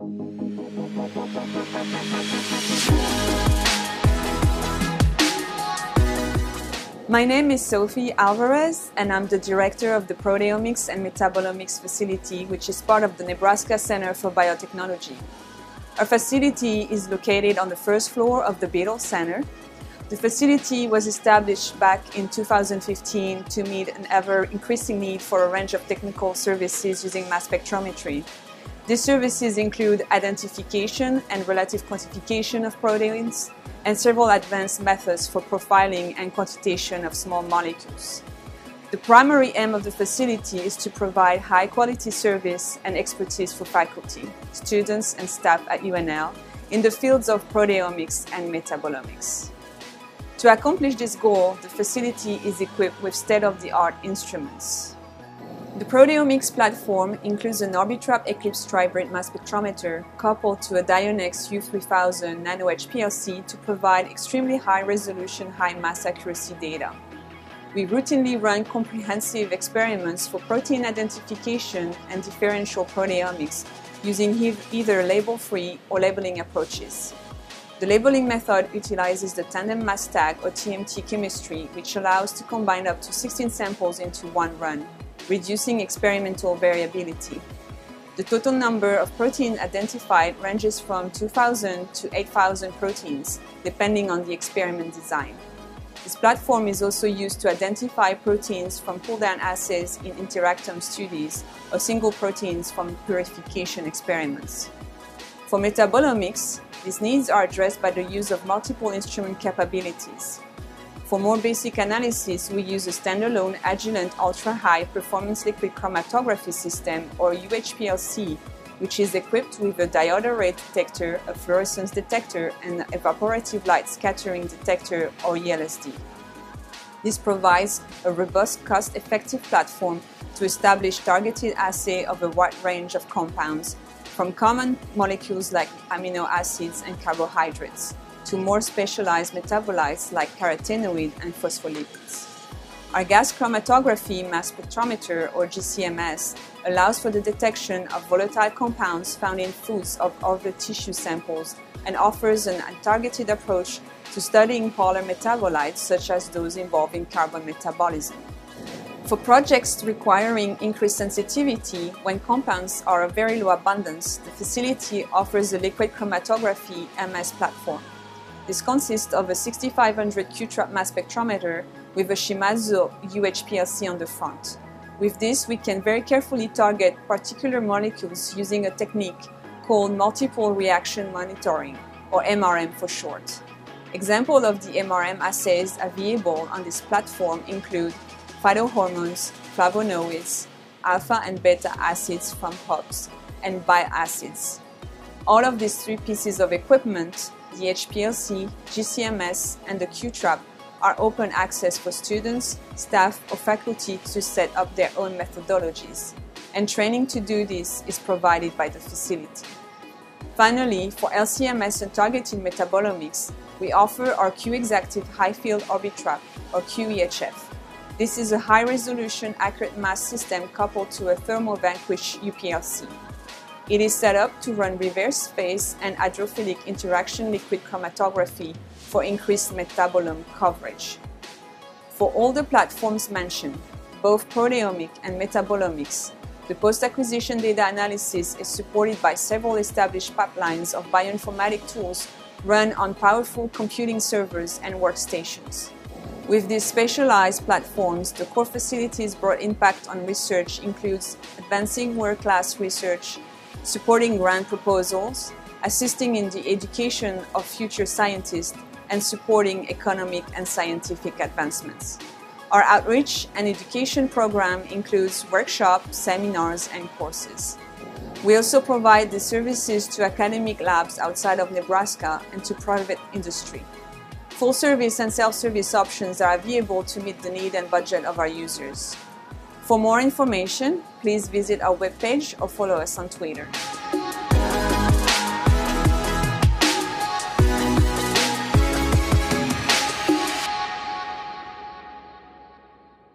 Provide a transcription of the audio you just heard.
My name is Sophie Alvarez, and I'm the director of the Proteomics and Metabolomics facility, which is part of the Nebraska Center for Biotechnology. Our facility is located on the first floor of the Beadle Center. The facility was established back in 2015 to meet an ever increasing need for a range of technical services using mass spectrometry. These services include identification and relative quantification of proteins, and several advanced methods for profiling and quantitation of small molecules. The primary aim of the facility is to provide high quality service and expertise for faculty, students, and staff at UNL in the fields of proteomics and metabolomics. To accomplish this goal, the facility is equipped with state of the art instruments. The proteomics platform includes an Orbitrap Eclipse Tribrid mass spectrometer coupled to a Dionex U3000 Nano HPLC to provide extremely high resolution, high mass accuracy data. We routinely run comprehensive experiments for protein identification and differential proteomics using either label-free or labeling approaches. The labeling method utilizes the tandem mass tag or TMT chemistry, which allows to combine up to 16 samples into one run reducing experimental variability. The total number of proteins identified ranges from 2,000 to 8,000 proteins, depending on the experiment design. This platform is also used to identify proteins from pull-down assays in interactome studies or single proteins from purification experiments. For metabolomics, these needs are addressed by the use of multiple instrument capabilities. For more basic analysis, we use a standalone Agilent ultra-high performance liquid chromatography system, or UHPLC, which is equipped with a diode array detector, a fluorescence detector, and evaporative light scattering detector, or ELSD. This provides a robust, cost-effective platform to establish targeted assay of a wide range of compounds, from common molecules like amino acids and carbohydrates to more specialized metabolites like carotenoid and phospholipids. Our gas chromatography mass spectrometer, or GCMS, allows for the detection of volatile compounds found in foods of other tissue samples and offers an targeted approach to studying polar metabolites such as those involving carbon metabolism. For projects requiring increased sensitivity when compounds are of very low abundance, the facility offers a liquid chromatography MS platform. This consists of a 6500 Q-trap mass spectrometer with a Shimadzu UHPLC on the front. With this, we can very carefully target particular molecules using a technique called multiple reaction monitoring, or MRM for short. Examples of the MRM assays available on this platform include phytohormones, flavonoids, alpha and beta acids from hops, and bile acids. All of these three pieces of equipment the HPLC, GCMS, and the Q-Trap are open access for students, staff, or faculty to set up their own methodologies, and training to do this is provided by the facility. Finally, for LCMS and targeted metabolomics, we offer our Q-Exactive High-Field Orbitrap, or QEHF. This is a high-resolution, accurate mass system coupled to a Thermo Vanquish UPLC. It is set up to run reverse phase and hydrophilic interaction liquid chromatography for increased metabolome coverage. For all the platforms mentioned, both proteomic and metabolomics, the post-acquisition data analysis is supported by several established pipelines of bioinformatic tools run on powerful computing servers and workstations. With these specialized platforms, the core facility's broad impact on research includes advancing world-class research supporting grant proposals, assisting in the education of future scientists, and supporting economic and scientific advancements. Our outreach and education program includes workshops, seminars, and courses. We also provide the services to academic labs outside of Nebraska and to private industry. Full service and self-service options are available to meet the need and budget of our users. For more information, please visit our webpage or follow us on Twitter.